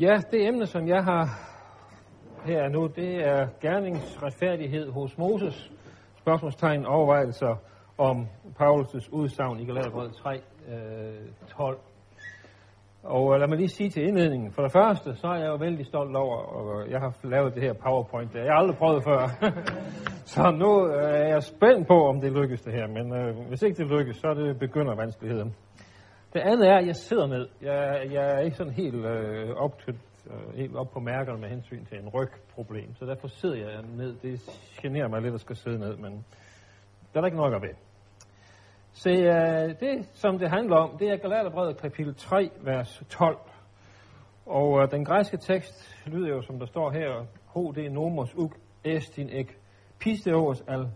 Ja, det emne, som jeg har her nu, det er gerningsretfærdighed hos Moses. Spørgsmålstegn overvejelser om Paulus' udsagn i Galaterbrevet 3, øh, 12. Og øh, lad mig lige sige til indledningen. For det første, så er jeg jo vældig stolt over, og jeg har lavet det her PowerPoint. Det har jeg aldrig prøvet før. så nu øh, er jeg spændt på, om det lykkes det her. Men øh, hvis ikke det lykkes, så er det begynder vanskeligheden. Det andet er, at jeg sidder ned. Jeg, jeg er ikke sådan helt, øh, op til, øh, helt op på mærkerne med hensyn til en rygproblem. Så derfor sidder jeg ned. Det generer mig lidt at skal sidde ned, men der er der ikke nok at ved. Se, øh, det som det handler om, det er Galaterbrevet kapitel 3, vers 12. Og øh, den græske tekst lyder jo, som der står her, HD nomos uk estin ek pisteos al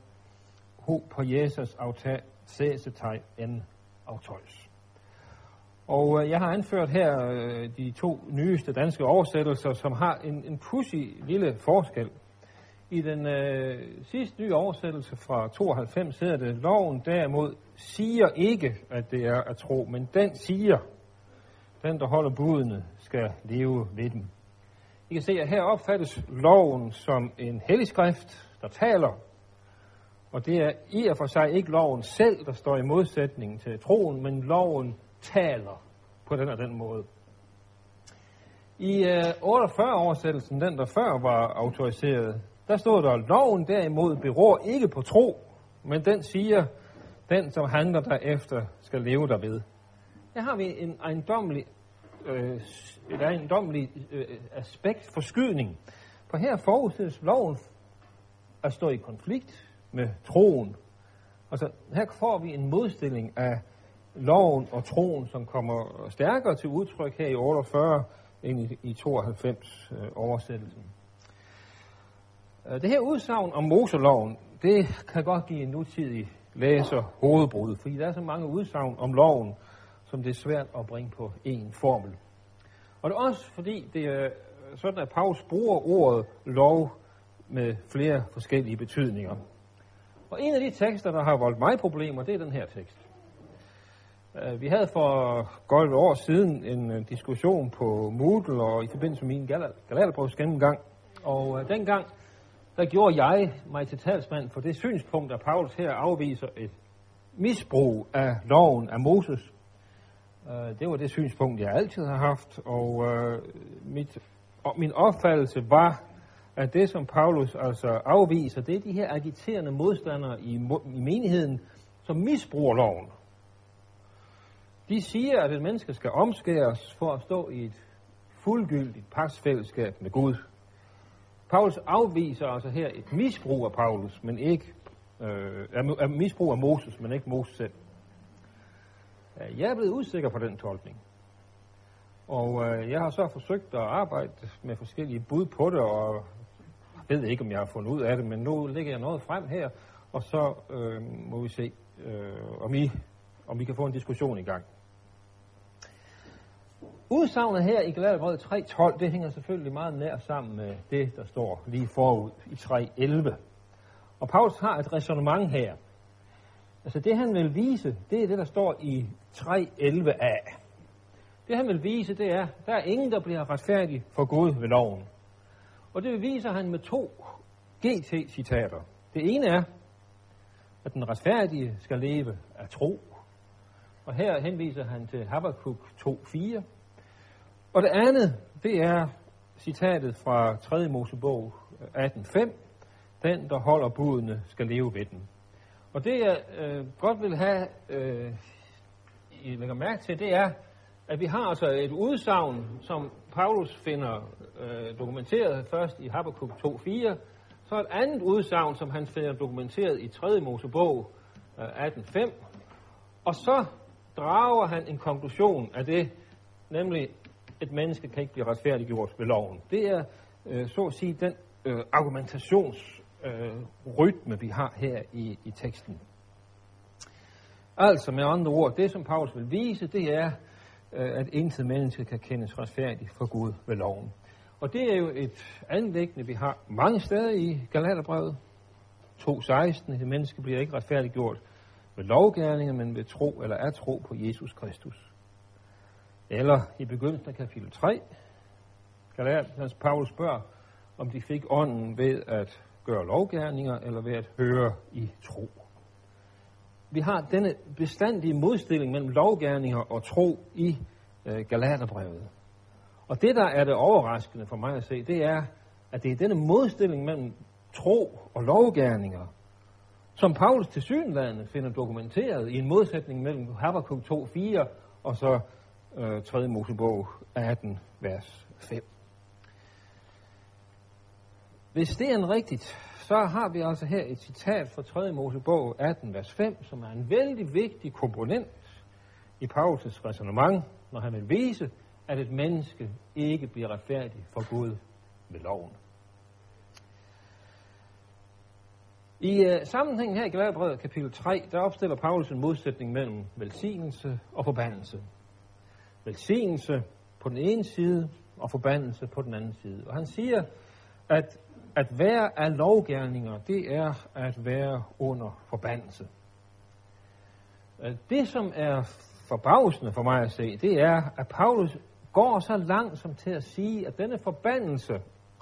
ho på Jesus auta sesetai en autois. Og øh, jeg har anført her øh, de to nyeste danske oversættelser, som har en, en pussy lille forskel. I den øh, sidste nye oversættelse fra 92 hedder det, loven derimod siger ikke, at det er at tro, men den siger, den der holder budene, skal leve ved dem. I kan se, at her opfattes loven som en hellig skrift, der taler, og det er i og for sig ikke loven selv, der står i modsætning til troen, men loven taler på den og den måde. I øh, 48 oversættelsen, den der før var autoriseret, der stod der, loven derimod beror ikke på tro, men den siger, den som handler derefter skal leve derved. Der har vi en ejendommelig, øh, et ejendommelig øh, aspekt forskydning. For her forudsættes loven at stå i konflikt med troen. Altså, her får vi en modstilling af loven og troen, som kommer stærkere til udtryk her i 48 end i, i 92 øh, oversættelsen. Øh, det her udsagn om Moseloven, det kan godt give en nutidig læser hovedbrud, fordi der er så mange udsagn om loven, som det er svært at bringe på en formel. Og det er også fordi, det er øh, sådan, at Paulus bruger ordet lov med flere forskellige betydninger. Og en af de tekster, der har voldt mig problemer, det er den her tekst. Øh, vi havde for godt et år siden en øh, diskussion på Moodle og i forbindelse med min Galaterbrøds gennemgang. Og øh, dengang der gjorde jeg mig til talsmand for det synspunkt, at Paulus her afviser et misbrug af loven af Moses. Det var det synspunkt, jeg altid har haft, og, uh, mit, og min opfattelse var, at det, som Paulus altså afviser, det er de her agiterende modstandere i, i menigheden, som misbruger loven. De siger, at et menneske skal omskæres for at stå i et fuldgyldigt pasfællesskab med Gud. Paulus afviser altså her et misbrug af Paulus, men ikke øh, af misbrug af Moses, men ikke Moses selv. Øh, jeg er blevet usikker på den tolkning. Og øh, jeg har så forsøgt at arbejde med forskellige bud på det, og jeg ved ikke, om jeg har fundet ud af det, men nu lægger jeg noget frem her, og så øh, må vi se, øh, om, I, om vi kan få en diskussion i gang. Udsagnet her i Galaterbrevet 3.12, det hænger selvfølgelig meget nær sammen med det, der står lige forud i 3.11. Og Paulus har et resonemang her. Altså det, han vil vise, det er det, der står i 3.11a. Det, han vil vise, det er, der er ingen, der bliver retfærdig for Gud ved loven. Og det viser han med to GT-citater. Det ene er, at den retfærdige skal leve af tro. Og her henviser han til Habakkuk 2.4, og det andet, det er citatet fra 3. Mosebog 18.5. Den, der holder budene, skal leve ved den. Og det, jeg øh, godt vil have, øh, I lægger mærke til, det er, at vi har altså et udsagn, som Paulus finder øh, dokumenteret først i Habakkuk 2.4, så et andet udsagn, som han finder dokumenteret i 3. Mosebog øh, 18.5, og så drager han en konklusion af det, nemlig et menneske kan ikke blive retfærdiggjort ved loven. Det er, øh, så at sige, den øh, argumentationsrytme, øh, vi har her i, i teksten. Altså med andre ord, det som Paulus vil vise, det er, øh, at intet menneske kan kendes retfærdigt for Gud ved loven. Og det er jo et anlæggende, vi har mange steder i Galaterbrevet. 2.16, et menneske bliver ikke retfærdiggjort ved lovgærninger, men ved tro eller er tro på Jesus Kristus. Eller i begyndelsen af kapitel 3, Galaternes Paulus spørger, om de fik ånden ved at gøre lovgærninger eller ved at høre i tro. Vi har denne bestandige modstilling mellem lovgærninger og tro i øh, Galaterbrevet. Og det, der er det overraskende for mig at se, det er, at det er denne modstilling mellem tro og lovgærninger, som Paulus til synlædende finder dokumenteret i en modsætning mellem Habakkuk 2.4 og så øh, 3. Mosebog 18, vers 5. Hvis det er rigtigt, så har vi altså her et citat fra 3. Mosebog 18, vers 5, som er en vældig vigtig komponent i Paulus' resonemang, når han vil vise, at et menneske ikke bliver retfærdigt for Gud ved loven. I øh, sammenhængen her i Galaterbrevet kapitel 3, der opstiller Paulus en modsætning mellem velsignelse og forbandelse. Velsignelse på den ene side, og forbandelse på den anden side. Og han siger, at at være af lovgærninger, det er at være under forbandelse. Øh, det, som er forbavsende for mig at se, det er, at Paulus går så langt som til at sige, at denne forbandelse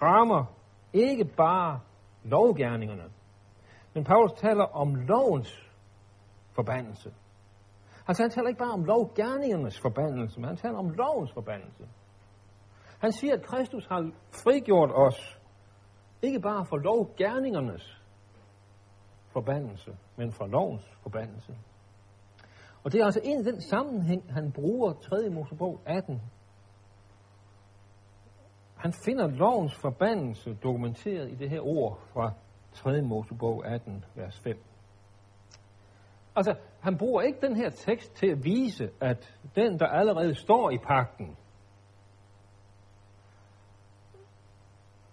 rammer ikke bare lovgærningerne, men Paulus taler om lovens forbandelse. Han taler ikke bare om lovgærningernes forbandelse, men han taler om lovens forbandelse. Han siger, at Kristus har frigjort os ikke bare for lovgærningernes forbandelse, men for lovens forbandelse. Og det er altså en af den sammenhæng, han bruger 3. Mosebog 18. Han finder lovens forbandelse dokumenteret i det her ord fra 3. Mosebog 18, vers 5. Altså, han bruger ikke den her tekst til at vise, at den, der allerede står i pakten,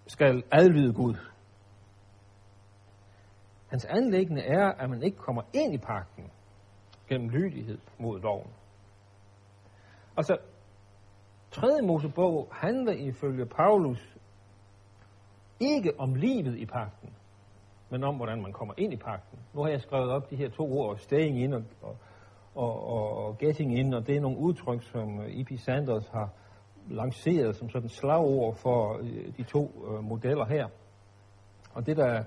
skal adlyde Gud. Hans anlæggende er, at man ikke kommer ind i pakten gennem lydighed mod loven. Altså, 3. Mosebog handler ifølge Paulus ikke om livet i pakten, men om, hvordan man kommer ind i pakten. Nu har jeg skrevet op de her to ord, staying in og, og, og, og getting in, og det er nogle udtryk, som uh, E.P. Sanders har lanceret som sådan slagord for uh, de to øh, modeller her. Og det, der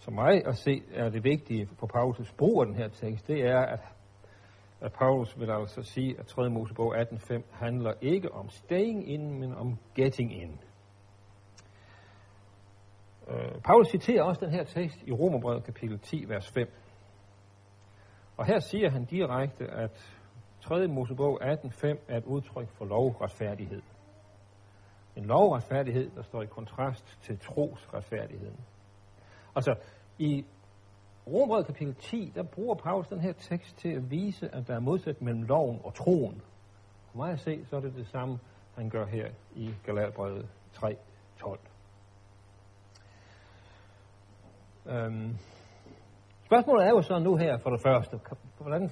som mig at se er det vigtige på Paulus' brug af den her tekst, det er, at, at Paulus vil altså sige, at 3. Mosebog 18.5 handler ikke om staying in, men om getting in. Uh, Paulus citerer også den her tekst i Romerbrevet kapitel 10, vers 5. Og her siger han direkte, at 3. Mosebog 18.5 er et udtryk for lovretfærdighed. En lovretfærdighed, der står i kontrast til trosretfærdigheden. Altså, i Romerbrevet kapitel 10, der bruger Paulus den her tekst til at vise, at der er modsætning mellem loven og troen. For mig at se, så er det det samme, han gør her i Galaterbrevet 3.12. Øhm, spørgsmålet er jo så nu her for det første, hvordan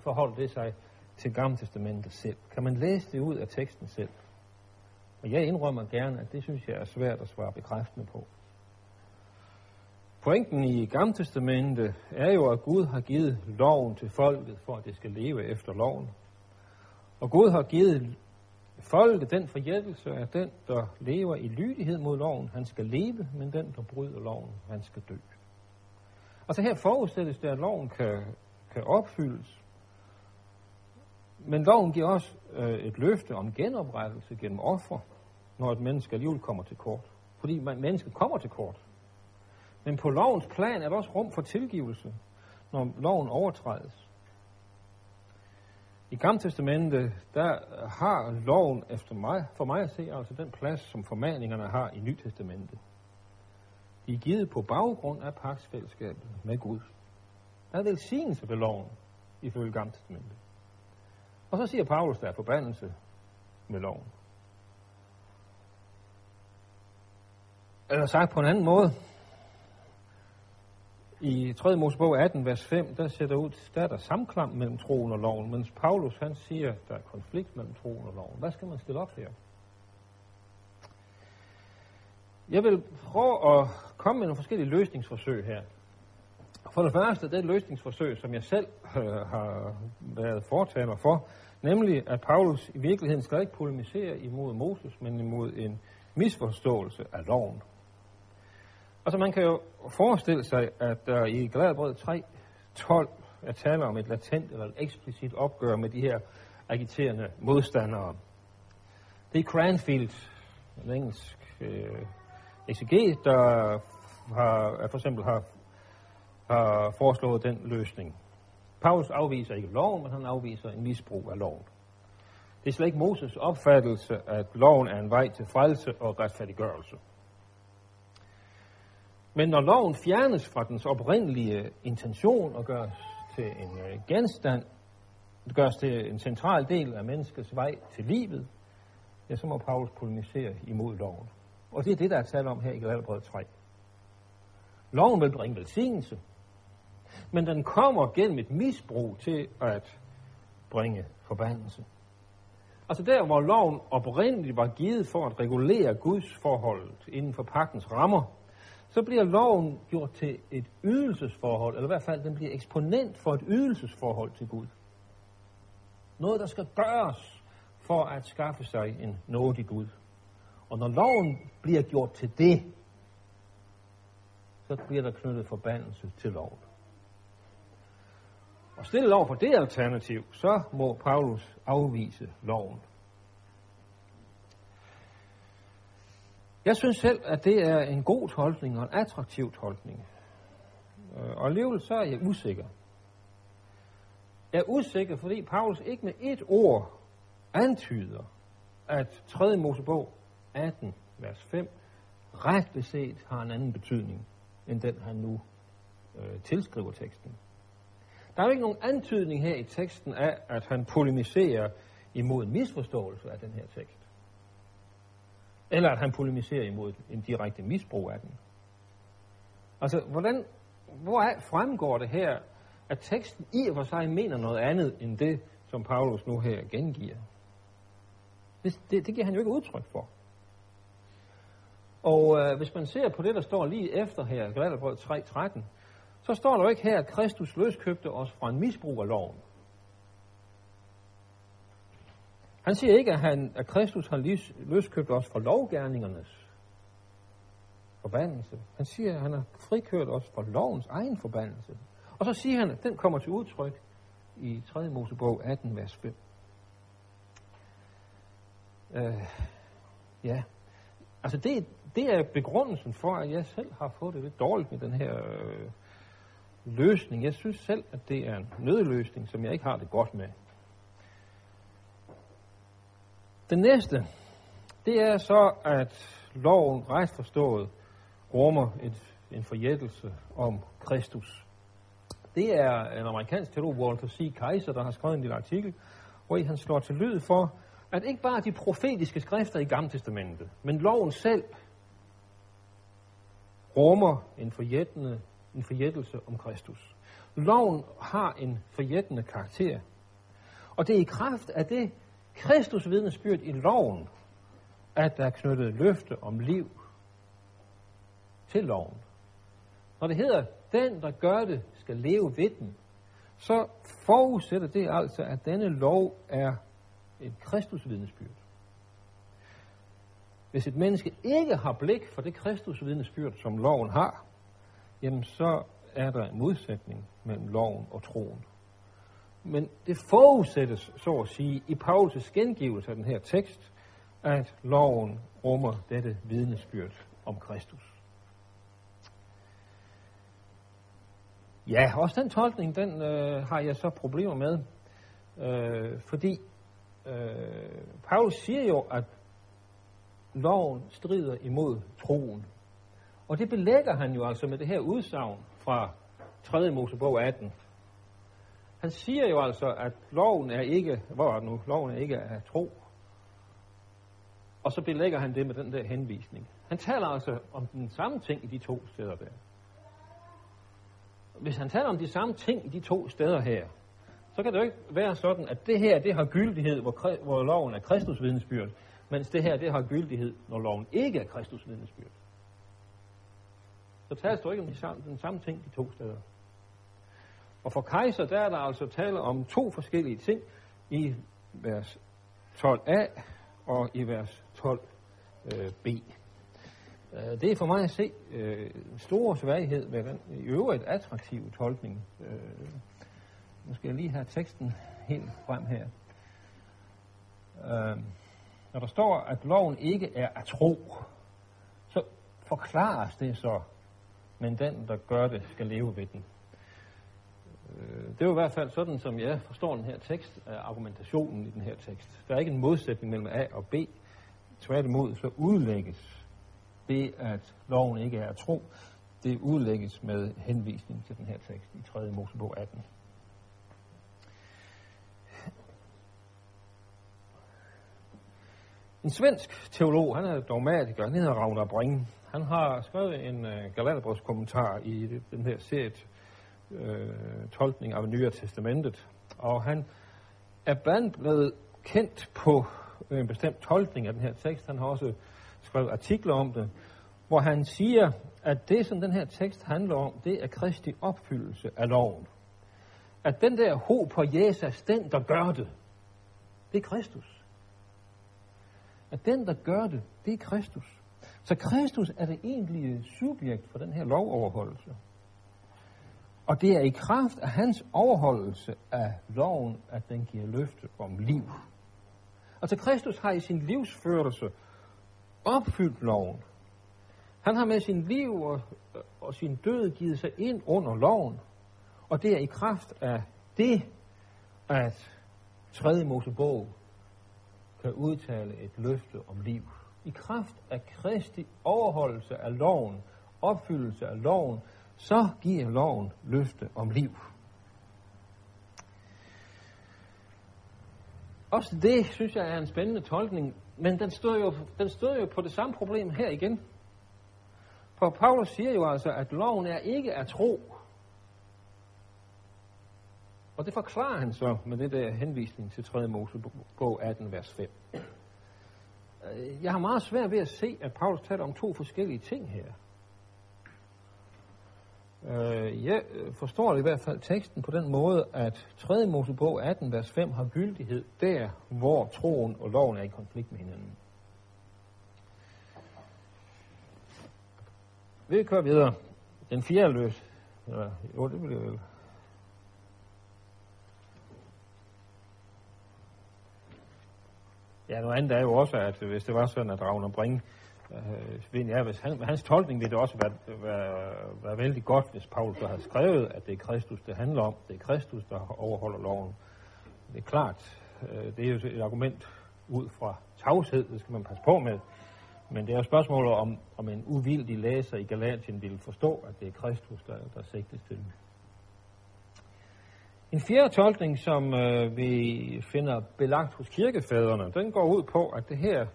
forholder det sig til Gamle Testamentet selv? Kan man læse det ud af teksten selv? Og jeg indrømmer gerne, at det synes jeg er svært at svare bekræftende på. Pointen i Gamle Testamentet er jo, at Gud har givet loven til folket, for at det skal leve efter loven. Og Gud har givet befolde den forjættelse, at den, der lever i lydighed mod loven, han skal leve, men den, der bryder loven, han skal dø. Og så her forudsættes det, at loven kan, kan opfyldes, men loven giver også øh, et løfte om genoprettelse gennem offer, når et menneske alligevel kommer til kort. Fordi man, mennesket kommer til kort. Men på lovens plan er der også rum for tilgivelse, når loven overtrædes. I Gamle Testamente, der har loven efter mig, for mig at se, altså den plads, som formaningerne har i Nyt Testamente. De er givet på baggrund af paksfællesskabet med Gud. Der er velsignelse ved loven, ifølge Gamle Testamente. Og så siger Paulus, der er forbandelse med loven. Eller sagt på en anden måde, i 3. Mosebog 18, vers 5, der ser der ud, der er der samklang mellem troen og loven, mens Paulus han siger, der er konflikt mellem troen og loven. Hvad skal man stille op her? Jeg vil prøve at komme med nogle forskellige løsningsforsøg her. For det første, det løsningsforsøg, som jeg selv øh, har været fortaler for, Nemlig, at Paulus i virkeligheden skal ikke polemisere imod Moses, men imod en misforståelse af loven. Altså man kan jo forestille sig, at der i Galaterbrevet 3, 12 er tale om et latent eller et eksplicit opgør med de her agiterende modstandere. Det er Cranfield, en engelsk øh, ECG, der har, øh, for eksempel har, har foreslået den løsning. Paulus afviser ikke loven, men han afviser en misbrug af loven. Det er slet ikke Moses opfattelse, at loven er en vej til frelse og retfærdiggørelse. Men når loven fjernes fra dens oprindelige intention og gøres til en øh, genstand, gøres til en central del af menneskets vej til livet, ja, så må Paulus polemisere imod loven. Og det er det, der er tale om her i Galaterbrevet 3. Loven vil bringe velsignelse, men den kommer gennem et misbrug til at bringe forbandelse. Altså der, hvor loven oprindeligt var givet for at regulere Guds forhold inden for pagtens rammer, så bliver loven gjort til et ydelsesforhold, eller i hvert fald den bliver eksponent for et ydelsesforhold til Gud. Noget, der skal gøres for at skaffe sig en nådig Gud. Og når loven bliver gjort til det, så bliver der knyttet forbandelse til loven. Og stillet over for det alternativ, så må Paulus afvise loven. Jeg synes selv, at det er en god tolkning og en attraktiv tolkning. Øh, og alligevel så er jeg usikker. Jeg er usikker, fordi Paulus ikke med et ord antyder, at 3. Mosebog 18, vers 5, ret beset har en anden betydning, end den han nu øh, tilskriver teksten. Der er jo ikke nogen antydning her i teksten af, at han polemiserer imod en misforståelse af den her tekst. Eller at han polemiserer imod en direkte misbrug af den. Altså, hvordan, hvor er, fremgår det her, at teksten i og for sig mener noget andet end det, som Paulus nu her gengiver? Det, det, det giver han jo ikke udtryk for. Og øh, hvis man ser på det, der står lige efter her, Galaterbrevet 3.13, så står der jo ikke her, at Kristus løskøbte os fra en misbrug af loven. Han siger ikke, at, han, at Kristus har løskøbt os fra lovgærningernes forbandelse. Han siger, at han har frikørt os fra lovens egen forbandelse. Og så siger han, at den kommer til udtryk i 3. Mosebog 18, vers 5. Øh, ja, altså det, det er begrundelsen for, at jeg selv har fået det lidt dårligt med den her øh, løsning. Jeg synes selv, at det er en nødløsning, som jeg ikke har det godt med. Den næste, det er så, at loven ret forstået rummer et, en forjættelse om Kristus. Det er en amerikansk teolog, Walter C. Kaiser, der har skrevet en lille artikel, hvor han slår til lyd for, at ikke bare de profetiske skrifter i Gamle Testamentet, men loven selv rummer en forjættende en forjættelse om Kristus. Loven har en forjættende karakter. Og det er i kraft af det Kristus vidnesbyrd i loven, at der er knyttet løfte om liv til loven. Når det hedder, den der gør det, skal leve ved den, så forudsætter det altså, at denne lov er et Kristus vidnesbyrd. Hvis et menneske ikke har blik for det Kristus vidnesbyrd, som loven har, jamen så er der en modsætning mellem loven og troen. Men det forudsættes, så at sige, i Paulus' gengivelse af den her tekst, at loven rummer dette vidnesbyrd om Kristus. Ja, også den tolkning, den øh, har jeg så problemer med, øh, fordi øh, Paulus siger jo, at loven strider imod troen. Og det belægger han jo altså med det her udsagn fra 3. Mosebog 18. Han siger jo altså, at loven er ikke, hvor er nu, loven er ikke af tro. Og så belægger han det med den der henvisning. Han taler altså om den samme ting i de to steder der. Hvis han taler om de samme ting i de to steder her, så kan det jo ikke være sådan, at det her, det har gyldighed, hvor, hvor loven er Kristus vidnesbyrd, mens det her, det har gyldighed, når loven ikke er Kristus vidnesbyrd så tales der ikke om de samme, den samme ting de to steder. Og for kejser, der er der altså tale om to forskellige ting. I vers 12a og i vers 12b. Øh, det er for mig at se øh, en stor sværighed ved den i øvrigt attraktive tolkning. Øh, nu skal jeg lige have teksten helt frem her. Øh, når der står, at loven ikke er at tro, så forklares det så, men den, der gør det, skal leve ved den. Øh, det er jo i hvert fald sådan, som jeg forstår den her tekst, øh, argumentationen i den her tekst. Der er ikke en modsætning mellem A og B. Tværtimod så udlægges det, at loven ikke er at tro, det udlægges med henvisning til den her tekst i 3. Mosebog 18. En svensk teolog, han er dogmatiker, han hedder Ragnar Bring. Han har skrevet en øh, uh, kommentar i den her serie øh, tolkning af Nyere Testamentet. Og han er blandt blevet kendt på en bestemt tolkning af den her tekst. Han har også skrevet artikler om det, hvor han siger, at det, som den her tekst handler om, det er Kristi opfyldelse af loven. At den der ho på Jesus, den, der gør det, det er Kristus at den, der gør det, det er Kristus. Så Kristus er det egentlige subjekt for den her lovoverholdelse. Og det er i kraft af hans overholdelse af loven, at den giver løfte om liv. Og Kristus har i sin livsførelse opfyldt loven. Han har med sin liv og, og sin død givet sig ind under loven. Og det er i kraft af det, at 3. Mosebog kan udtale et løfte om liv. I kraft af Kristi overholdelse af loven, opfyldelse af loven, så giver loven løfte om liv. Også det, synes jeg, er en spændende tolkning, men den stod jo, den stod jo på det samme problem her igen. For Paulus siger jo altså, at loven er ikke at tro, og det forklarer han så med det der henvisning til 3. Mosebog 18, vers 5. Øh, jeg har meget svært ved at se, at Paulus taler om to forskellige ting her. Øh, jeg øh, forstår i hvert fald teksten på den måde, at 3. Mosebog 18, vers 5 har gyldighed der, hvor troen og loven er i konflikt med hinanden. Vi kører videre. Den fjerde løs. Ja, jo, det bliver vel Ja, noget andet er jo også, at hvis det var sådan, at Ravner Bring, øh, ja, hvis han, hans tolkning ville det også være, være, være vældig godt, hvis Paulus havde skrevet, at det er Kristus, det handler om. Det er Kristus, der overholder loven. Det er klart, øh, det er jo et argument ud fra tavshed, det skal man passe på med. Men det er jo spørgsmålet om, om en uvildig læser i Galatien ville forstå, at det er Kristus, der, der sigtes til. En fjerde tolkning, som øh, vi finder belagt hos kirkefædrene, den går ud på, at det her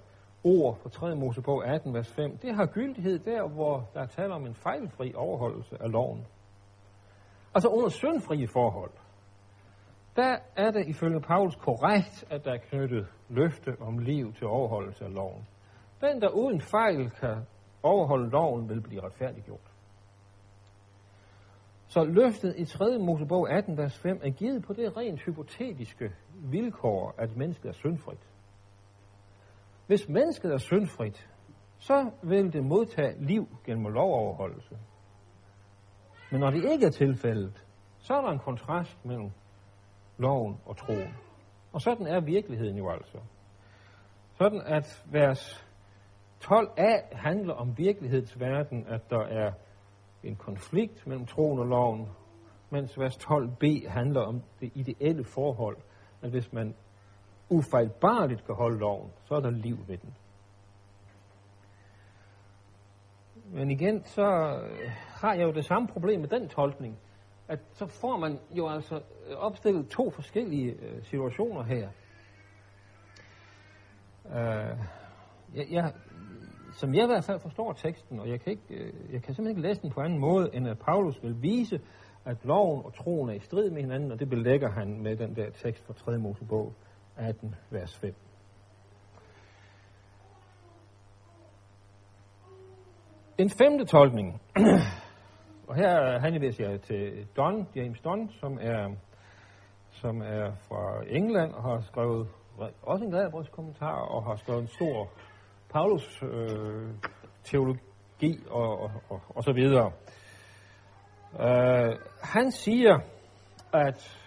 ord fra 3. Mosebog 18, vers 5, det har gyldighed der, hvor der er tale om en fejlfri overholdelse af loven. Altså under syndfrie forhold, der er det ifølge Paulus korrekt, at der er knyttet løfte om liv til overholdelse af loven. Den, der uden fejl kan overholde loven, vil blive retfærdiggjort. Så løftet i 3. Mosebog 18, vers 5 er givet på det rent hypotetiske vilkår, at mennesket er syndfrit. Hvis mennesket er syndfrit, så vil det modtage liv gennem lovoverholdelse. Men når det ikke er tilfældet, så er der en kontrast mellem loven og troen. Og sådan er virkeligheden jo altså. Sådan at vers 12a handler om virkelighedsverden, at der er en konflikt mellem troen og loven, mens vers 12b handler om det ideelle forhold, at hvis man ufejlbarligt kan holde loven, så er der liv ved den. Men igen, så øh, har jeg jo det samme problem med den tolkning, at så får man jo altså øh, opstillet to forskellige øh, situationer her. Uh, jeg, jeg, som jeg i hvert fald forstår teksten, og jeg kan, ikke, øh, jeg kan simpelthen ikke læse den på anden måde, end at Paulus vil vise, at loven og troen er i strid med hinanden, og det belægger han med den der tekst fra 3. Mosebog 18, vers 5. En femte tolkning, og her henviser jeg til Don, James Don, som er, som er fra England og har skrevet også en Galaterbrevskommentar, og har skrevet en stor Paulus øh, teologi og, og, og, og så videre. Uh, han siger, at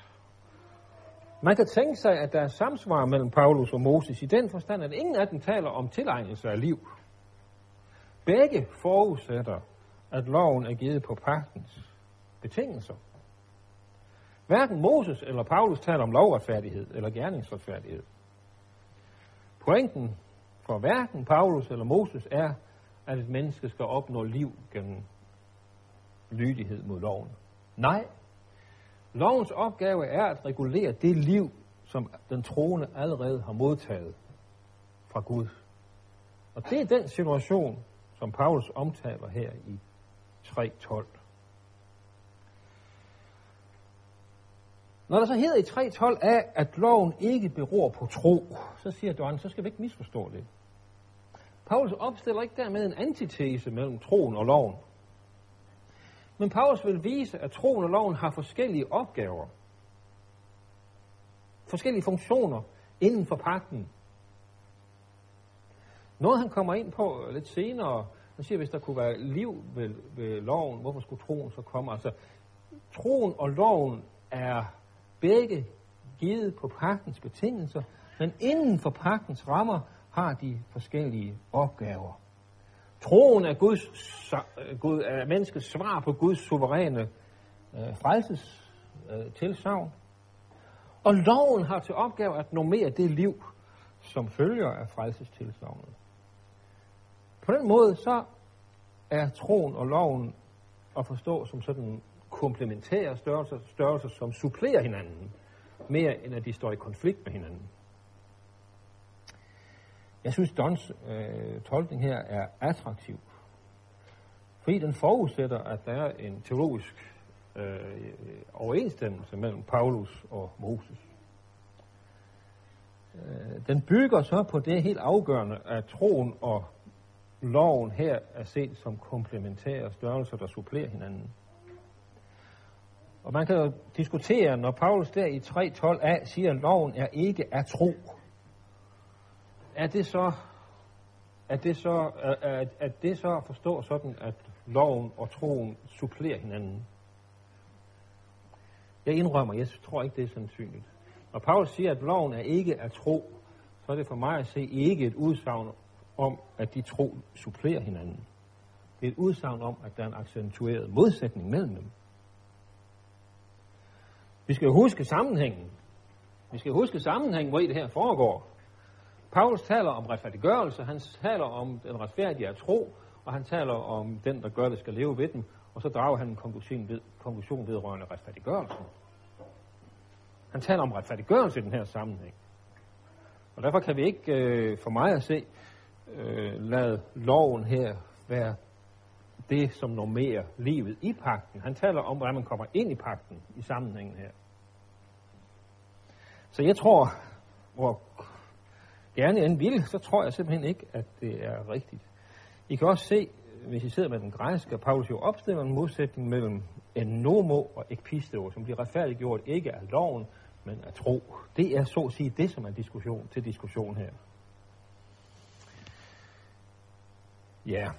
man kan tænke sig, at der er samsvar mellem Paulus og Moses i den forstand, at ingen af dem taler om tilegnelse af liv. Begge forudsætter, at loven er givet på pagtens betingelser. Hverken Moses eller Paulus taler om lovretfærdighed eller gerningsretfærdighed. Pointen for hverken Paulus eller Moses er, at et menneske skal opnå liv gennem lydighed mod loven. Nej, lovens opgave er at regulere det liv, som den troende allerede har modtaget fra Gud. Og det er den situation, som Paulus omtaler her i 3.12. Når der så hedder i 3.12 af, at loven ikke beror på tro, så siger John, så skal vi ikke misforstå det. Paulus opstiller ikke dermed en antitese mellem troen og loven. Men Paulus vil vise, at troen og loven har forskellige opgaver. Forskellige funktioner inden for pakten. Noget han kommer ind på øh, lidt senere, han siger, hvis der kunne være liv ved, ved loven, hvorfor skulle troen så komme? Altså, troen og loven er begge givet på pagtens betingelser, men inden for pagtens rammer har de forskellige opgaver. Troen er, Guds, øh, Gud, er menneskets svar på Guds suveræne øh, frelses øh, tilsavn. Og loven har til opgave at normere det liv, som følger af frelsestilsavnet. På den måde så er troen og loven at forstå som sådan komplementære størrelser, størrelser, som supplerer hinanden, mere end at de står i konflikt med hinanden. Jeg synes, Dons øh, tolkning her er attraktiv, fordi den forudsætter, at der er en teologisk øh, overensstemmelse mellem Paulus og Moses. Øh, den bygger så på det helt afgørende, at troen og loven her er set som komplementære størrelser, der supplerer hinanden. Og man kan jo diskutere, når Paulus der i 3.12a siger, at loven er ikke af tro. Er det så, er det så, er, er det så at forstå sådan, at loven og troen supplerer hinanden? Jeg indrømmer, jeg tror ikke, det er sandsynligt. Når Paulus siger, at loven er ikke at tro, så er det for mig at se ikke et udsagn om, at de tro supplerer hinanden. Det er et udsagn om, at der er en accentueret modsætning mellem dem. Vi skal huske sammenhængen. Vi skal huske sammenhængen, hvor i det her foregår. Paulus taler om retfærdiggørelse, han taler om den retfærdige at tro, og han taler om den, der gør det, skal leve ved den, og så drager han en konklusion, ved, konklusion vedrørende retfærdiggørelsen. Han taler om retfærdiggørelse i den her sammenhæng. Og derfor kan vi ikke, øh, for mig at se, øh, lade loven her være det, som normerer livet i pakten. Han taler om, hvordan man kommer ind i pakten i sammenhængen her. Så jeg tror, hvor gerne end vil, så tror jeg simpelthen ikke, at det er rigtigt. I kan også se, hvis I sidder med den græske, at Paulus jo opstiller en modsætning mellem en nomo og ekpisteo, som bliver retfærdiggjort ikke af loven, men af tro. Det er så at sige det, som er diskussion til diskussion her. Ja.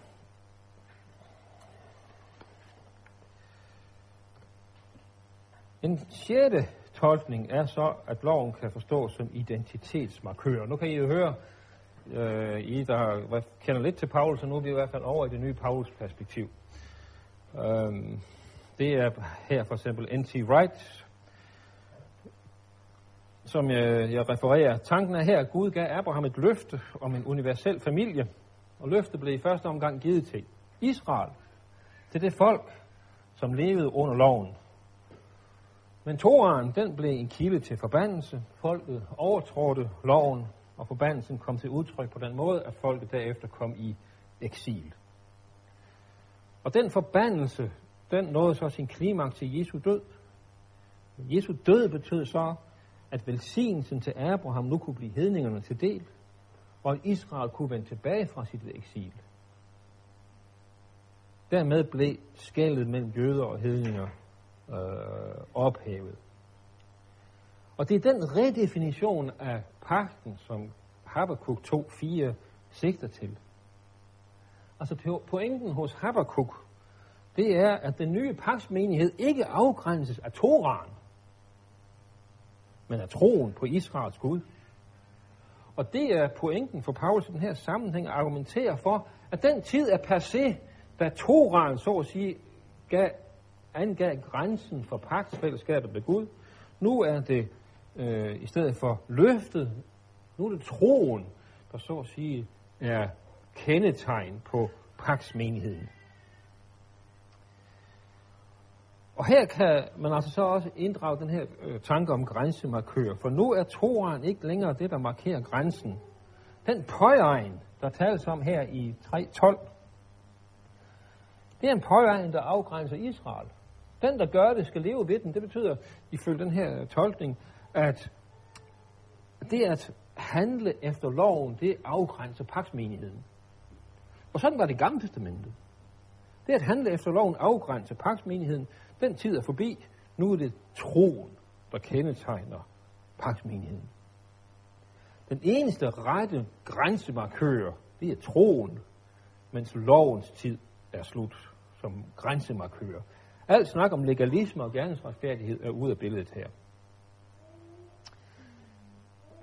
En sjette tolkning er så, at loven kan forstås som identitetsmarkør. Nu kan I jo høre, øh, I der kender lidt til Paulus, så nu er vi i hvert fald over i det nye Paulus perspektiv. Um, øhm, det er her for eksempel N.T. Wright, som jeg, jeg refererer. Tanken er her, at Gud gav Abraham et løfte om en universel familie, og løftet blev i første omgang givet til Israel, til det folk, som levede under loven. Men Toran, den blev en kilde til forbandelse. Folket overtrådte loven, og forbandelsen kom til udtryk på den måde, at folket derefter kom i eksil. Og den forbandelse, den nåede så sin klimaks til Jesu død. Jesu død betød så, at velsignelsen til Abraham nu kunne blive hedningerne til del, og at Israel kunne vende tilbage fra sit eksil. Dermed blev skældet mellem jøder og hedninger øh, ophævet. Og det er den redefinition af pakten, som Habakkuk 2.4 sigter til. Altså pointen hos Habakkuk, det er, at den nye pagtsmenighed ikke afgrænses af Toran, men af troen på Israels Gud. Og det er pointen for Paulus i den her sammenhæng at argumentere for, at den tid er passé, da Toran, så at sige, gav, angav grænsen for pagtsfællesskabet med Gud. Nu er det øh, i stedet for løftet, nu er det troen, der så at sige er kendetegn på pagtsmenigheden. Og her kan man altså så også inddrage den her øh, tanke om grænsemarkør, for nu er toeren ikke længere det, der markerer grænsen. Den pøjegn, der tales om her i 3.12, det er en pøjegn, der afgrænser Israel. Den, der gør det, skal leve ved den. Det betyder, ifølge den her tolkning, at det at handle efter loven, det afgrænser paksmenigheden. Og sådan var det gamle testamentet. Det at handle efter loven afgrænser paksmenigheden. Den tid er forbi. Nu er det troen, der kendetegner paksmenigheden. Den eneste rette grænsemarkør, det er troen, mens lovens tid er slut som grænsemarkør. Alt snak om legalisme og gerningsretfærdighed er ude af billedet her.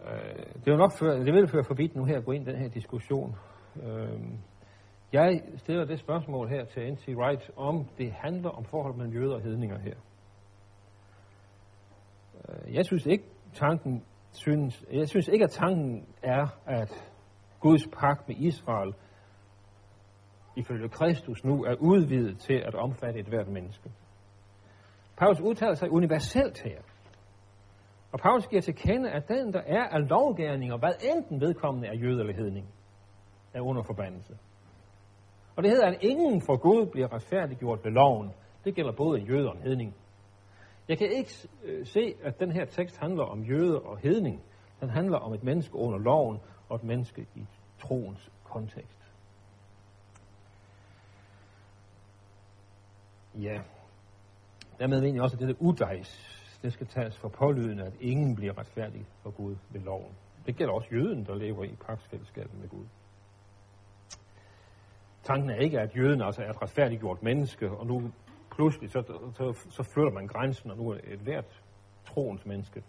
Øh, det vil nok føre, det vil føre forbi nu her at gå ind i den her diskussion. Øh, jeg stiller det spørgsmål her til N.T. Wright, om det handler om forholdet mellem jøder og hedninger her. Øh, jeg synes ikke, tanken synes, jeg synes ikke, at tanken er, at Guds pagt med Israel ifølge Kristus nu er udvidet til at omfatte et hvert menneske. Paulus udtaler sig universelt her. Og Paulus giver til kende, at den, der er af lovgærninger, hvad enten vedkommende er jøde eller hedning, er under forbandelse. Og det hedder, at ingen for Gud bliver retfærdiggjort ved loven. Det gælder både jøder og hedning. Jeg kan ikke øh, se, at den her tekst handler om jøde og hedning. Den handler om et menneske under loven og et menneske i troens kontekst. Ja, dermed mener jeg også, at det der udejs, det skal tages for pålydende, at ingen bliver retfærdig for Gud ved loven. Det gælder også jøden, der lever i pagtsfællesskabet med Gud. Tanken er ikke, at jøden altså er et retfærdiggjort menneske, og nu pludselig så, så, så flytter man grænsen, og nu er et hvert troens menneske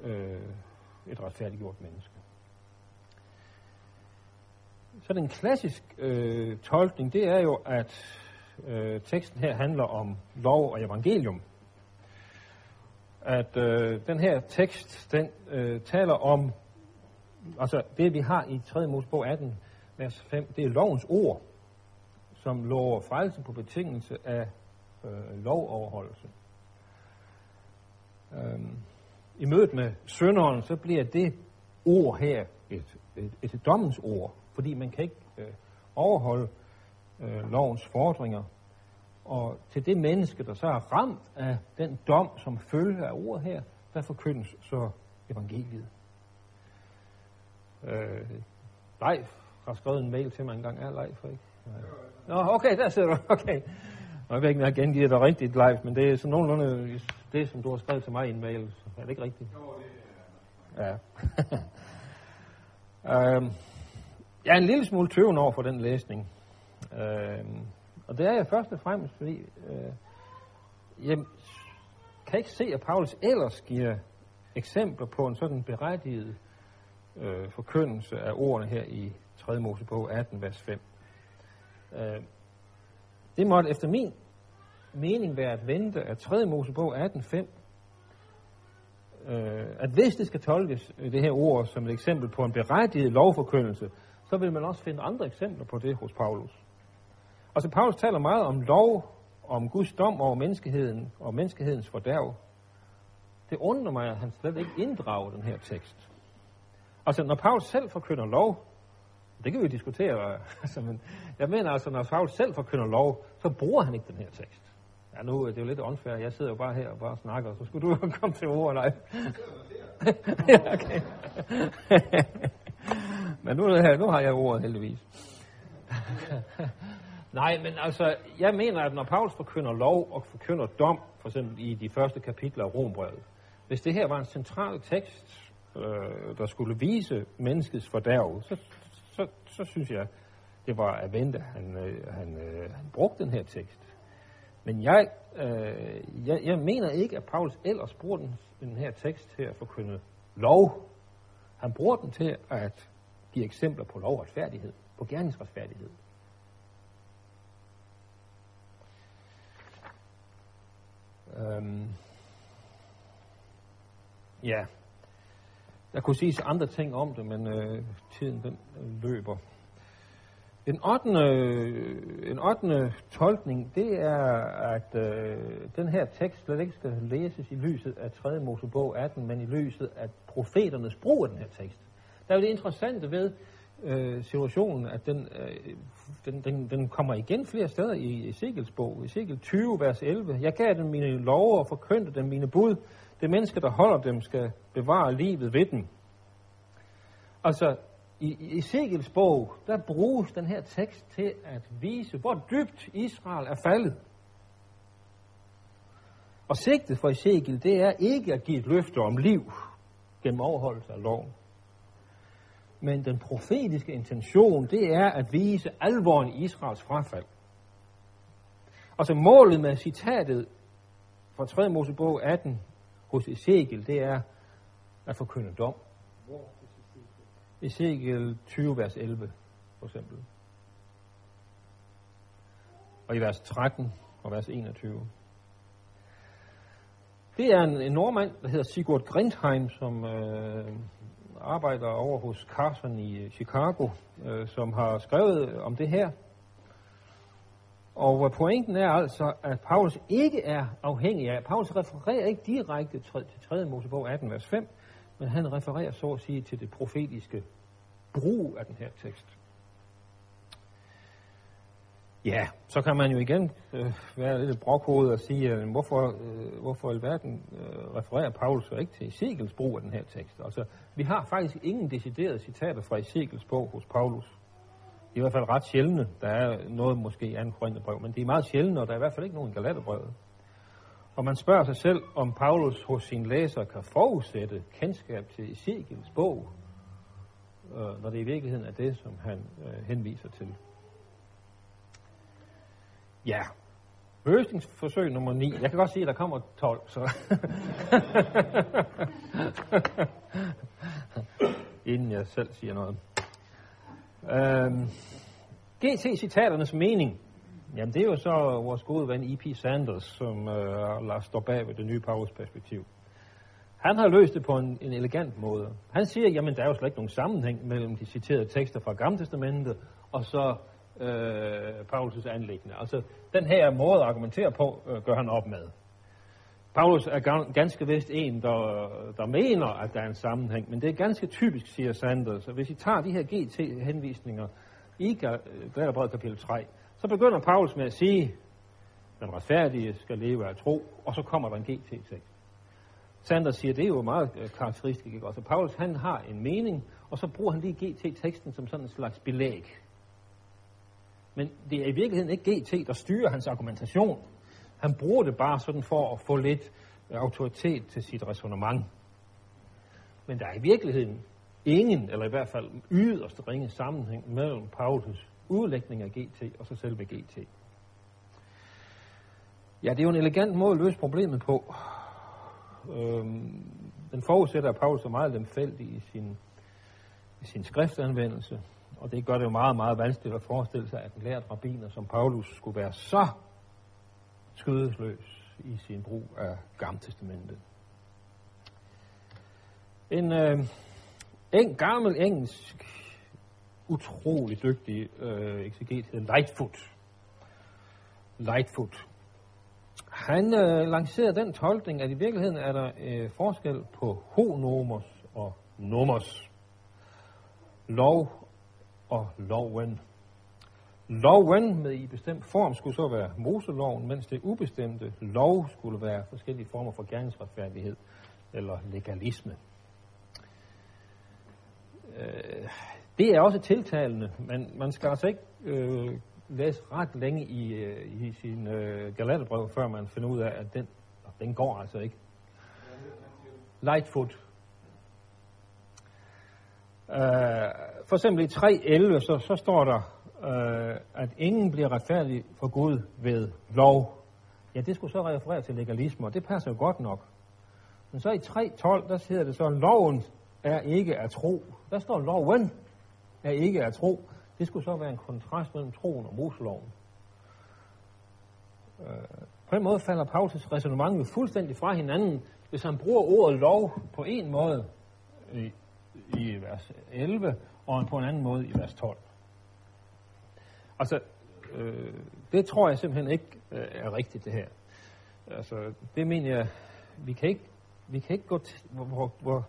øh, et retfærdiggjort menneske. Så den klassisk øh, tolkning, det er jo, at øh, teksten her handler om lov og evangelium. At øh, den her tekst, den øh, taler om, altså det vi har i 3. Mosebog 18, vers 5, det er lovens ord, som lover frelse på betingelse af øh, lovoverholdelse. Øhm, I mødet med sønderen, så bliver det ord her et, et, et dommens ord, fordi man kan ikke øh, overholde øh, lovens fordringer. Og til det menneske, der så er ramt af den dom, som følger af ordet her, der forkyndes så evangeliet. Øh, Leif har skrevet en mail til mig en gang. Er Leif, ikke? Nå, okay, der sidder du. Okay. Jeg ved ikke, om jeg gengiver dig rigtigt live, men det er sådan nogenlunde det, som du har skrevet til mig i en mail. Er det ikke rigtigt? Ja. øhm, jeg er en lille smule tøven over for den læsning. Øh, og det er jeg først og fremmest, fordi øh, jeg kan ikke se, at Paulus ellers giver eksempler på en sådan berettiget øh, forkyndelse af ordene her i 3. Mosebog 18, vers 5. Øh, det måtte efter min mening være at vente af 3. Mosebog 18.5, øh, at hvis det skal tolkes, øh, det her ord, som et eksempel på en berettiget lovforkyndelse, så vil man også finde andre eksempler på det hos Paulus. Altså Paulus taler meget om lov, om Guds dom over menneskeheden og menneskehedens fordærv. Det undrer mig, at han slet ikke inddrager den her tekst. Altså når Paulus selv forkynder lov, det kan vi jo diskutere, altså, men jeg mener altså, når Paulus selv forkynder lov, så bruger han ikke den her tekst. Ja, nu det er jo lidt åndfærdigt. Jeg sidder jo bare her og bare snakker, så skulle du jo komme til ord, nej. ja, okay. men nu, nu har jeg ordet heldigvis. Nej, men altså, jeg mener, at når Paulus forkynder lov og forkynder dom, for eksempel i de første kapitler af Rombrevet, hvis det her var en central tekst, øh, der skulle vise menneskets fordærv, så, så, så synes jeg, det var at vente, han, øh, han, øh, han brugte den her tekst. Men jeg, øh, jeg, jeg mener ikke, at Paulus ellers bruger den, den her tekst til at forkynde lov. Han bruger den til at give eksempler på lovretfærdighed, på gerningsretfærdighed. Øhm, ja, der kunne siges andre ting om det, men øh, tiden den øh, løber. En 8. en 8. tolkning, det er, at øh, den her tekst slet ikke skal læses i lyset af 3. Mosebog 18, men i lyset af profeternes brug af den her tekst. Der er jo det interessante ved øh, situationen, at den, øh, den, den, den kommer igen flere steder i Ezekiels bog. Ezekiel 20, vers 11. Jeg gav dem mine love og forkyndte dem mine bud. Det menneske, der holder dem, skal bevare livet ved dem. Altså, i Ezekiels bog, der bruges den her tekst til at vise, hvor dybt Israel er faldet. Og sigtet for Ezekiel, det er ikke at give et løfte om liv gennem overholdelse af loven. Men den profetiske intention, det er at vise alvoren i Israels frafald. Og så målet med citatet fra 3. Mosebog 18 hos Ezekiel, det er at forkynde dom. Ezekiel 20, vers 11, for eksempel. Og i vers 13 og vers 21. Det er en, en nordmand, der hedder Sigurd Grindheim, som øh, arbejder over hos Carson i øh, Chicago, øh, som har skrevet øh, om det her. Og øh, pointen er altså, at Paulus ikke er afhængig af, Paulus refererer ikke direkte til 3. Mosebog 18, vers 5, men han refererer så at sige til det profetiske brug af den her tekst. Ja, så kan man jo igen øh, være lidt brokhovedet og sige, øh, hvorfor, øh, hvorfor alverden øh, refererer Paulus så ikke til Ezekiels brug af den her tekst? Altså, vi har faktisk ingen deciderede citater fra Ezekiels bog hos Paulus. Det er i hvert fald ret sjældne. Der er noget måske i anden brev, men det er meget sjældne, og der er i hvert fald ikke nogen Galaterbrevet. Og man spørger sig selv, om Paulus hos sin læser kan forudsætte kendskab til Ezekiels bog, øh, når det i virkeligheden er det, som han øh, henviser til. Ja, løsningsforsøg nummer 9. Jeg kan godt sige, at der kommer 12, så... Inden jeg selv siger noget. Øhm, GT-citaternes mening. Jamen, det er jo så vores gode ven E.P. Sanders, som øh, står bag ved det nye Paulus perspektiv. Han har løst det på en, en elegant måde. Han siger, jamen der er jo slet ikke nogen sammenhæng mellem de citerede tekster fra Gamle Testamentet og så øh, Paulus' anlæggende. Altså, den her måde at argumentere på, øh, gør han op med. Paulus er ganske vist en, der, der mener, at der er en sammenhæng, men det er ganske typisk, siger Sanders. Hvis I tager de her GT-henvisninger i øh, Galaterbrevet kapitel 3, så begynder Paulus med at sige, den retfærdige skal leve af tro, og så kommer der en GT-tekst. Sanders siger, det er jo meget øh, karakteristisk. Ikke? Altså, Paulus han har en mening, og så bruger han lige GT-teksten som sådan en slags belæg. Men det er i virkeligheden ikke GT, der styrer hans argumentation. Han bruger det bare sådan for at få lidt øh, autoritet til sit resonemang. Men der er i virkeligheden ingen, eller i hvert fald yderst ringe sammenhæng mellem Paulus' udlægning af GT og så selve GT. Ja, det er jo en elegant måde at løse problemet på. Øhm, den forudsætter, at Paulus er meget lemfældig i sin, i sin skriftanvendelse, og det gør det jo meget, meget vanskeligt at forestille sig, at en lært rabbiner som Paulus skulle være så skødesløs i sin brug af Gamle Testamentet. En, øh, en gammel engelsk, utrolig dygtig øh, exeget hed Lightfoot. Lightfoot han øh, lancerede den tolkning, at i virkeligheden er der øh, forskel på honomos og nomos. Lov og loven. Loven med i bestemt form skulle så være Moseloven, mens det ubestemte lov skulle være forskellige former for gerningsretfærdighed eller legalisme. Øh, det er også tiltalende, men man skal altså ikke øh, læse ret længe i, øh, i sin øh, galaterbrev, før man finder ud af, at den, den går altså ikke. Lightfoot. Uh, for eksempel i 3.11, så, så står der, uh, at ingen bliver retfærdig for Gud ved lov. Ja, det skulle så referere til legalisme, og det passer jo godt nok. Men så i 3.12, der hedder det så, at loven er ikke at tro. Der står loven er ikke at tro. Det skulle så være en kontrast mellem troen og Moseloven. Øh, på en måde falder Paulus' resonemang jo fuldstændig fra hinanden, hvis han bruger ordet lov på en måde i, i vers 11, og på en anden måde i vers 12. Altså, øh, det tror jeg simpelthen ikke øh, er rigtigt, det her. Altså, det mener jeg, vi kan ikke, vi kan ikke gå til, hvor, hvor, hvor,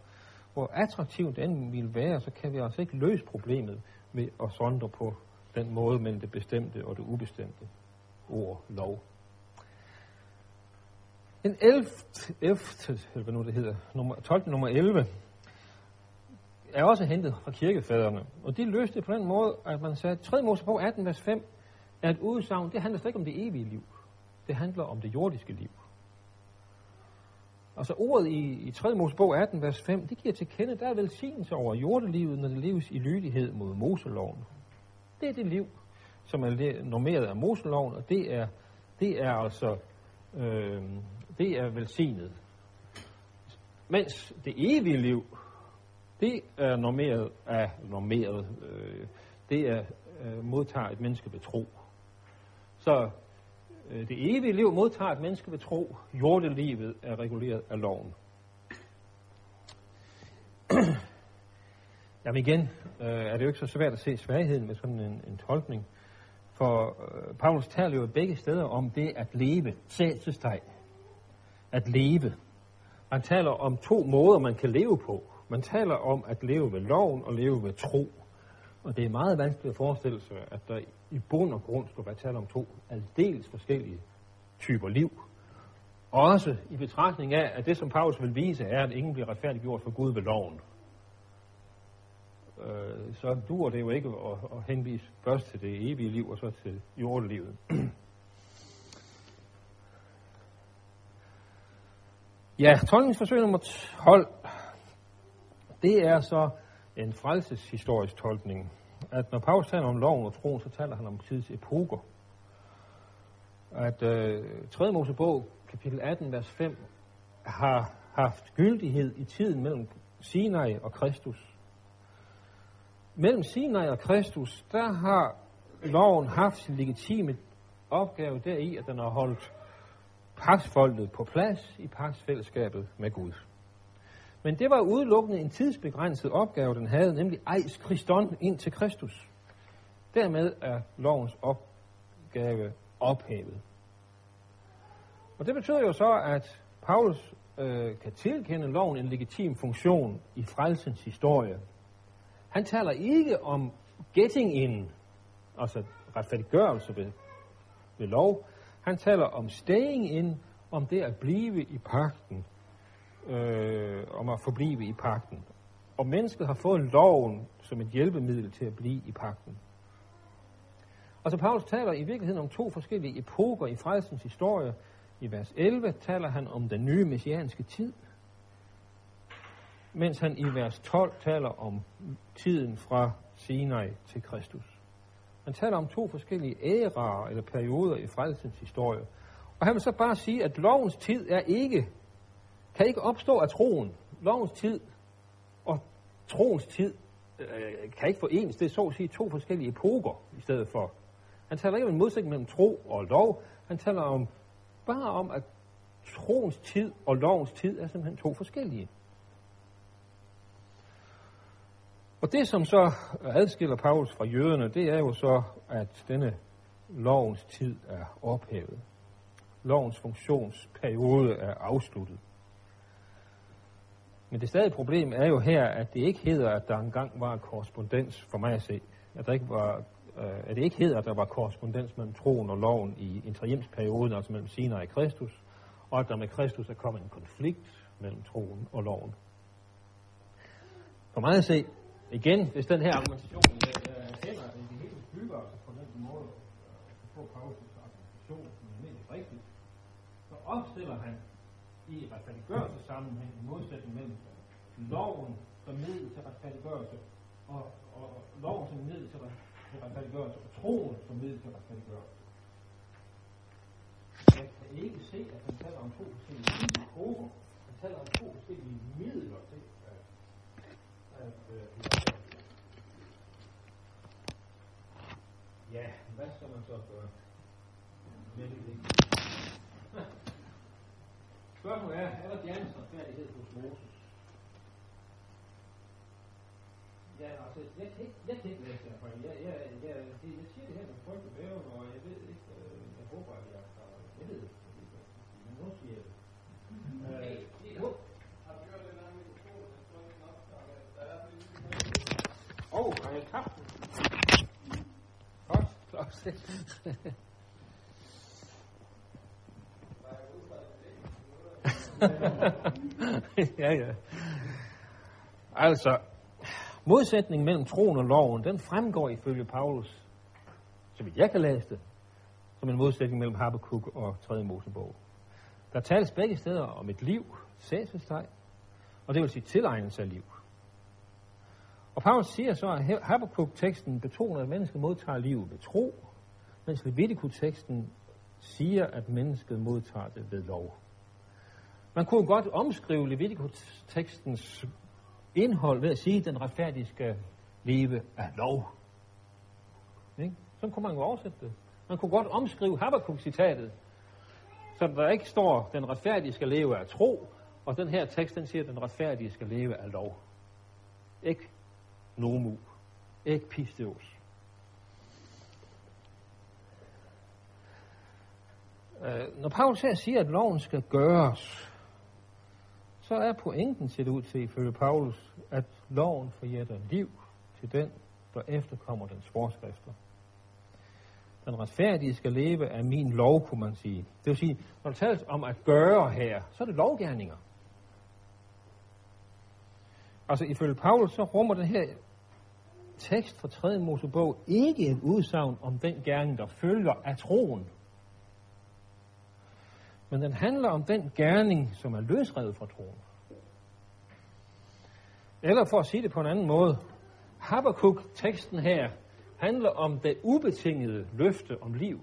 hvor attraktivt den vil være, så kan vi altså ikke løse problemet med at sondre på den måde mellem det bestemte og det ubestemte ord, lov. Den 11. 11 eller hvad nu det hedder, nummer, 12. nummer 11, er også hentet fra kirkefædrene. Og de løste det på den måde, at man sagde, at 3. Mosebog 18, vers 5, er et udsagn, det handler slet ikke om det evige liv. Det handler om det jordiske liv. Altså ordet i, i 3. Mosebog 18, vers 5, det giver til kende, der er velsignelse over jordelivet, når det leves i lydighed mod Moseloven. Det er det liv, som er normeret af Moseloven, og det er, det er altså øh, det er velsignet. Mens det evige liv, det er normeret af normeret. Øh, det er øh, modtager et menneske ved tro. Så øh, det evige liv modtager et menneske ved tro. Jordelivet er reguleret af loven. Jamen igen øh, er det jo ikke så svært at se svagheden med sådan en, en tolkning. For øh, Paulus taler jo begge steder om det at leve, sætelsestegn, at leve. Han taler om to måder, man kan leve på. Man taler om at leve ved loven og leve ved tro. Og det er meget vanskeligt at forestille sig, at der i bund og grund skulle være tale om to aldeles forskellige typer liv. Også i betragtning af, at det, som Paulus vil vise, er, at ingen bliver retfærdiggjort for Gud ved loven. Øh, så dur det jo ikke at, at henvise først til det evige liv, og så til jordelivet. Ja, tolkningsforsøg nummer 12, det er så en frelseshistorisk tolkning. At når Paulus taler om loven og troen, så taler han om tids epoker. At øh, 3. Mosebog, kapitel 18, vers 5, har haft gyldighed i tiden mellem Sinai og Kristus. Mellem Sinai og Kristus, der har loven haft sin legitime opgave deri, at den har holdt paksfolket på plads i paksfællesskabet med Gud. Men det var udelukkende en tidsbegrænset opgave, den havde, nemlig ejs Kriston ind til Kristus. Dermed er lovens opgave ophævet. Og det betyder jo så, at Paulus øh, kan tilkende loven en legitim funktion i frelsens historie. Han taler ikke om getting in, altså retfærdiggørelse ved, ved lov. Han taler om staying in, om det at blive i pakten, øh, om at forblive i pakten. Og mennesket har fået loven som et hjælpemiddel til at blive i pakten. Og så Paulus taler i virkeligheden om to forskellige epoker i frelsens historie. I vers 11 taler han om den nye messianske tid, mens han i vers 12 taler om tiden fra Sinai til Kristus. Han taler om to forskellige æraer eller perioder i frelsens historie. Og han vil så bare sige, at lovens tid er ikke, kan ikke opstå af troen. Lovens tid og troens tid øh, kan ikke forenes. Det er så at sige to forskellige epoker i stedet for. Han taler ikke om en modsætning mellem tro og lov. Han taler om bare om, at troens tid og lovens tid er simpelthen to forskellige. Og det, som så adskiller Paulus fra jøderne, det er jo så, at denne lovens tid er ophævet. Lovens funktionsperiode er afsluttet. Men det stadige problem er jo her, at det ikke hedder, at der engang var korrespondens for mig at se. At, der ikke var, øh, at det ikke hedder, at der var korrespondens mellem troen og loven i interimsperioden, altså mellem Sinai og Kristus, og at der med Kristus er kommet en konflikt mellem troen og loven. For mig at se, Igen, hvis den her argumentation øh, hænder, at det hele bygger på den måde, øh, på Paulus' argumentation, som er mest rigtigt, så opstiller han i retfærdiggørelsessammenhæng modsætning mellem loven som middel til retfærdiggørelse, og, og loven som middel til, retfærdiggørelse, og troen som middel til retfærdiggørelse. Jeg kan ikke se, at han taler om to forskellige grupper. Han taler om to forskellige midler til at, at, øh, Ja, hvad skal man så gøre? Med det Spørgsmålet er, er der Jannes retfærdighed hos Moses? Ja, altså, jeg ikke, jeg kan ikke læse det Jeg, jeg, jeg, jeg, jeg siger det her med frygt og bæven, og jeg ved ikke, øh, jeg håber, at jeg har, jeg ved det, men nu siger jeg det. Øh. Åh, oh, har jeg tabt den? Godt, Claus. ja, ja. Altså, modsætningen mellem troen og loven, den fremgår ifølge Paulus, så vidt jeg kan læse det, som en modsætning mellem Habakkuk og 3. Mosebog. Der tales begge steder om et liv, sæsesteg, og det vil sige tilegnelse af liv. Og Paulus siger så, at Habakkuk-teksten betoner, at mennesket modtager liv ved tro, mens Leviticus-teksten siger, at mennesket modtager det ved lov. Man kunne godt omskrive Leviticus-tekstens indhold ved at sige, at den retfærdige skal leve af lov. Ikke? Sådan kunne man jo oversætte det. Man kunne godt omskrive Habakkuk-citatet, så der ikke står, den retfærdige skal leve af tro, og den her tekst, den siger, at den retfærdige skal leve af lov. Ikke nomu. Ikke pisteos. Øh, når Paulus her siger, at loven skal gøres, så er pointen set ud til, ifølge Paulus, at loven forjætter liv til den, der efterkommer dens forskrifter. Den retfærdige skal leve af min lov, kunne man sige. Det vil sige, når der tales om at gøre her, så er det lovgærninger. Altså ifølge Paulus, så rummer den her tekst fra 3. Mosebog ikke et udsagn om den gerning, der følger af troen. Men den handler om den gerning, som er løsrevet fra troen. Eller for at sige det på en anden måde, Habakkuk-teksten her handler om det ubetingede løfte om liv.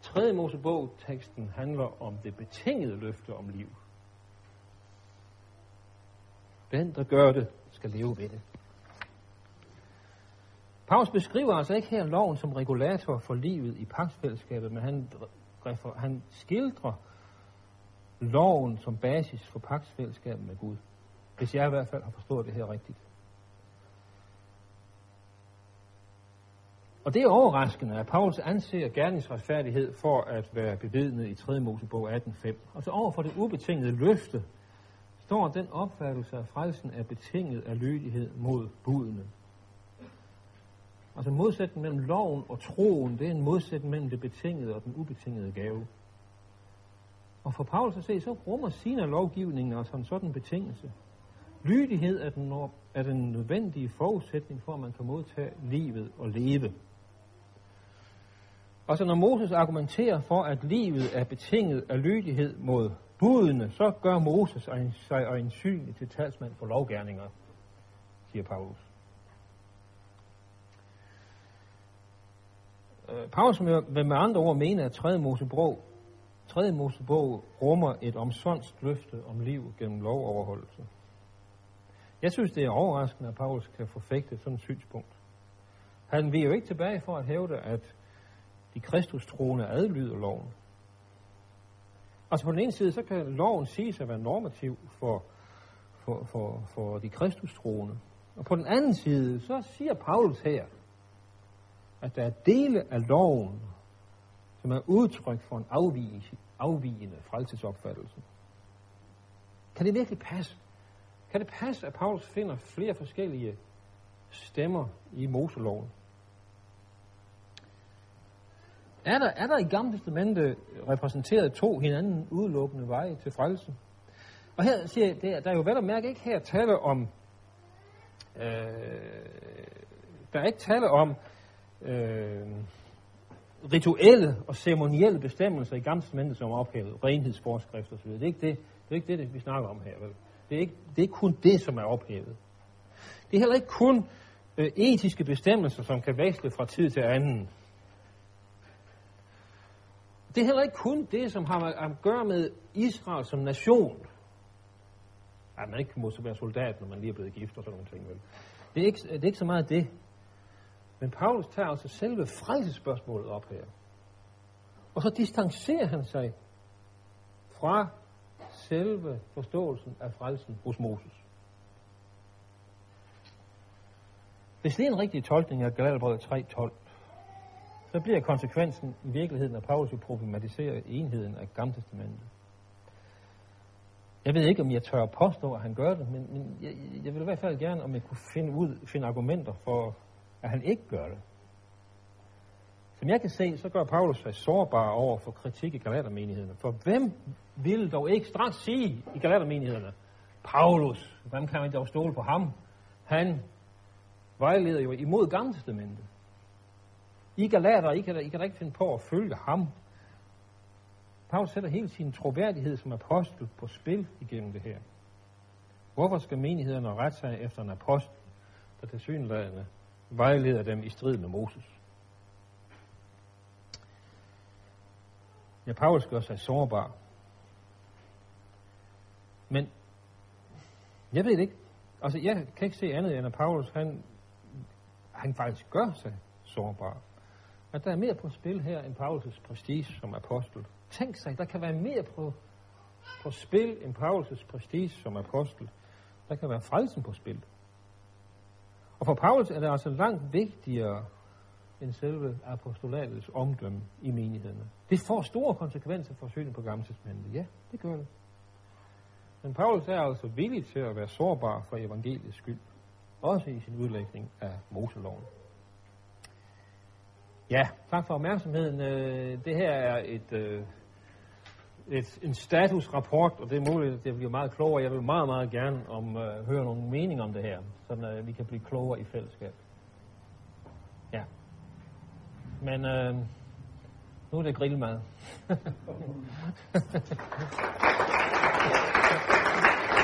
3. Mosebog-teksten handler om det betingede løfte om liv. Den, der gør det, skal leve ved det. Paulus beskriver altså ikke her loven som regulator for livet i pagtfællesskabet, men han, han skildrer loven som basis for pagtsfællesskabet med Gud. Hvis jeg i hvert fald har forstået det her rigtigt. Og det er overraskende, at Paulus anser gerningsretfærdighed for at være bevidnet i 3. Mosebog 18.5. Og så over for det ubetingede løfte, står den opfattelse af frelsen er betinget af lydighed mod budene. Altså modsætningen mellem loven og troen, det er en modsætning mellem det betingede og den ubetingede gave. Og for Paulus at se, så rummer sine lovgivningen altså en sådan betingelse. Lydighed er den, er den nødvendige forudsætning for, at man kan modtage livet og leve. Og så når Moses argumenterer for, at livet er betinget af lydighed mod budene, så gør Moses sig øjensynlig til talsmand for lovgærninger, siger Paulus. Øh, Paulus vil med andre ord mene, at 3. Mosebog, 3. Mosebog rummer et omsonst løfte om liv gennem lovoverholdelse. Jeg synes, det er overraskende, at Paulus kan forfægte sådan et synspunkt. Han vil jo ikke tilbage for at hævde, at de kristustroende adlyder loven. Altså på den ene side, så kan loven siges at være normativ for, for, for, for de kristustroende. Og på den anden side, så siger Paulus her, at der er dele af loven, som er udtryk for en afvigende, afvigende frelsesopfattelse. Kan det virkelig passe? Kan det passe, at Paulus finder flere forskellige stemmer i Moseloven? Er der, er der i Gamle Testamente repræsenteret to hinanden udelukkende veje til frelse? Og her siger jeg, der, der er jo vel at mærke ikke her tale om, øh, der er ikke tale om, øh, rituelle og ceremonielle bestemmelser i Gamle Testamentet, som er ophævet, renhedsforskrifter osv. Det er ikke det, det, er ikke det, vi snakker om her. Vel? Det, er ikke, det er ikke kun det, som er ophævet. Det er heller ikke kun øh, etiske bestemmelser, som kan veksle fra tid til anden. Det er heller ikke kun det, som har at gøre med Israel som nation. At man ikke må være soldat, når man lige er blevet gift og sådan nogle ting. Vel? Det, er ikke, det er ikke så meget det. Men Paulus tager altså selve frelsespørgsmålet op her. Og så distancerer han sig fra selve forståelsen af frelsen hos Moses. Hvis det er en rigtig tolkning af Galaterbrevet 3.12, så bliver konsekvensen i virkeligheden, at Paulus problematiserer enheden af Gamle Testamentet. Jeg ved ikke, om jeg tør påstå, at han gør det, men, men jeg, jeg vil i hvert fald gerne, om jeg kunne finde, ud, finde argumenter for, at han ikke gør det. Som jeg kan se, så gør Paulus sig sårbar over for kritik i Galatermenighederne. For hvem vil dog ikke straks sige i Galatermenighederne, Paulus, hvem kan man dog stole på ham? Han vejleder jo imod Gamle Testamentet. I Galater, I kan, I kan da ikke finde på at følge ham. Paulus sætter hele sin troværdighed som apostel på spil igennem det her. Hvorfor skal menighederne rette sig efter en apostel, der til synlædende vejleder dem i strid med Moses? Ja, Paulus gør sig sårbar. Men jeg ved det ikke. Altså, jeg kan ikke se andet end, at Paulus, han, han faktisk gør sig sårbar. At der er mere på spil her end Paulus' prestige som apostel. Tænk sig, der kan være mere på, på spil end Paulus' prestige som apostel. Der kan være frelsen på spil. Og for Paulus er det altså langt vigtigere end selve apostolatets omdømme i menighederne. Det får store konsekvenser for synet på gammeltidsmændene. Ja, det gør det. Men Paulus er altså villig til at være sårbar for evangeliets skyld. Også i sin udlægning af Moseloven. Ja, tak for opmærksomheden. Øh, det her er et, øh, et, en statusrapport, og det er muligt, at jeg bliver meget klogere. Jeg vil meget, meget gerne om, øh, høre nogle meninger om det her, så øh, vi kan blive klogere i fællesskab. Ja. Men øh, nu er det grillmad.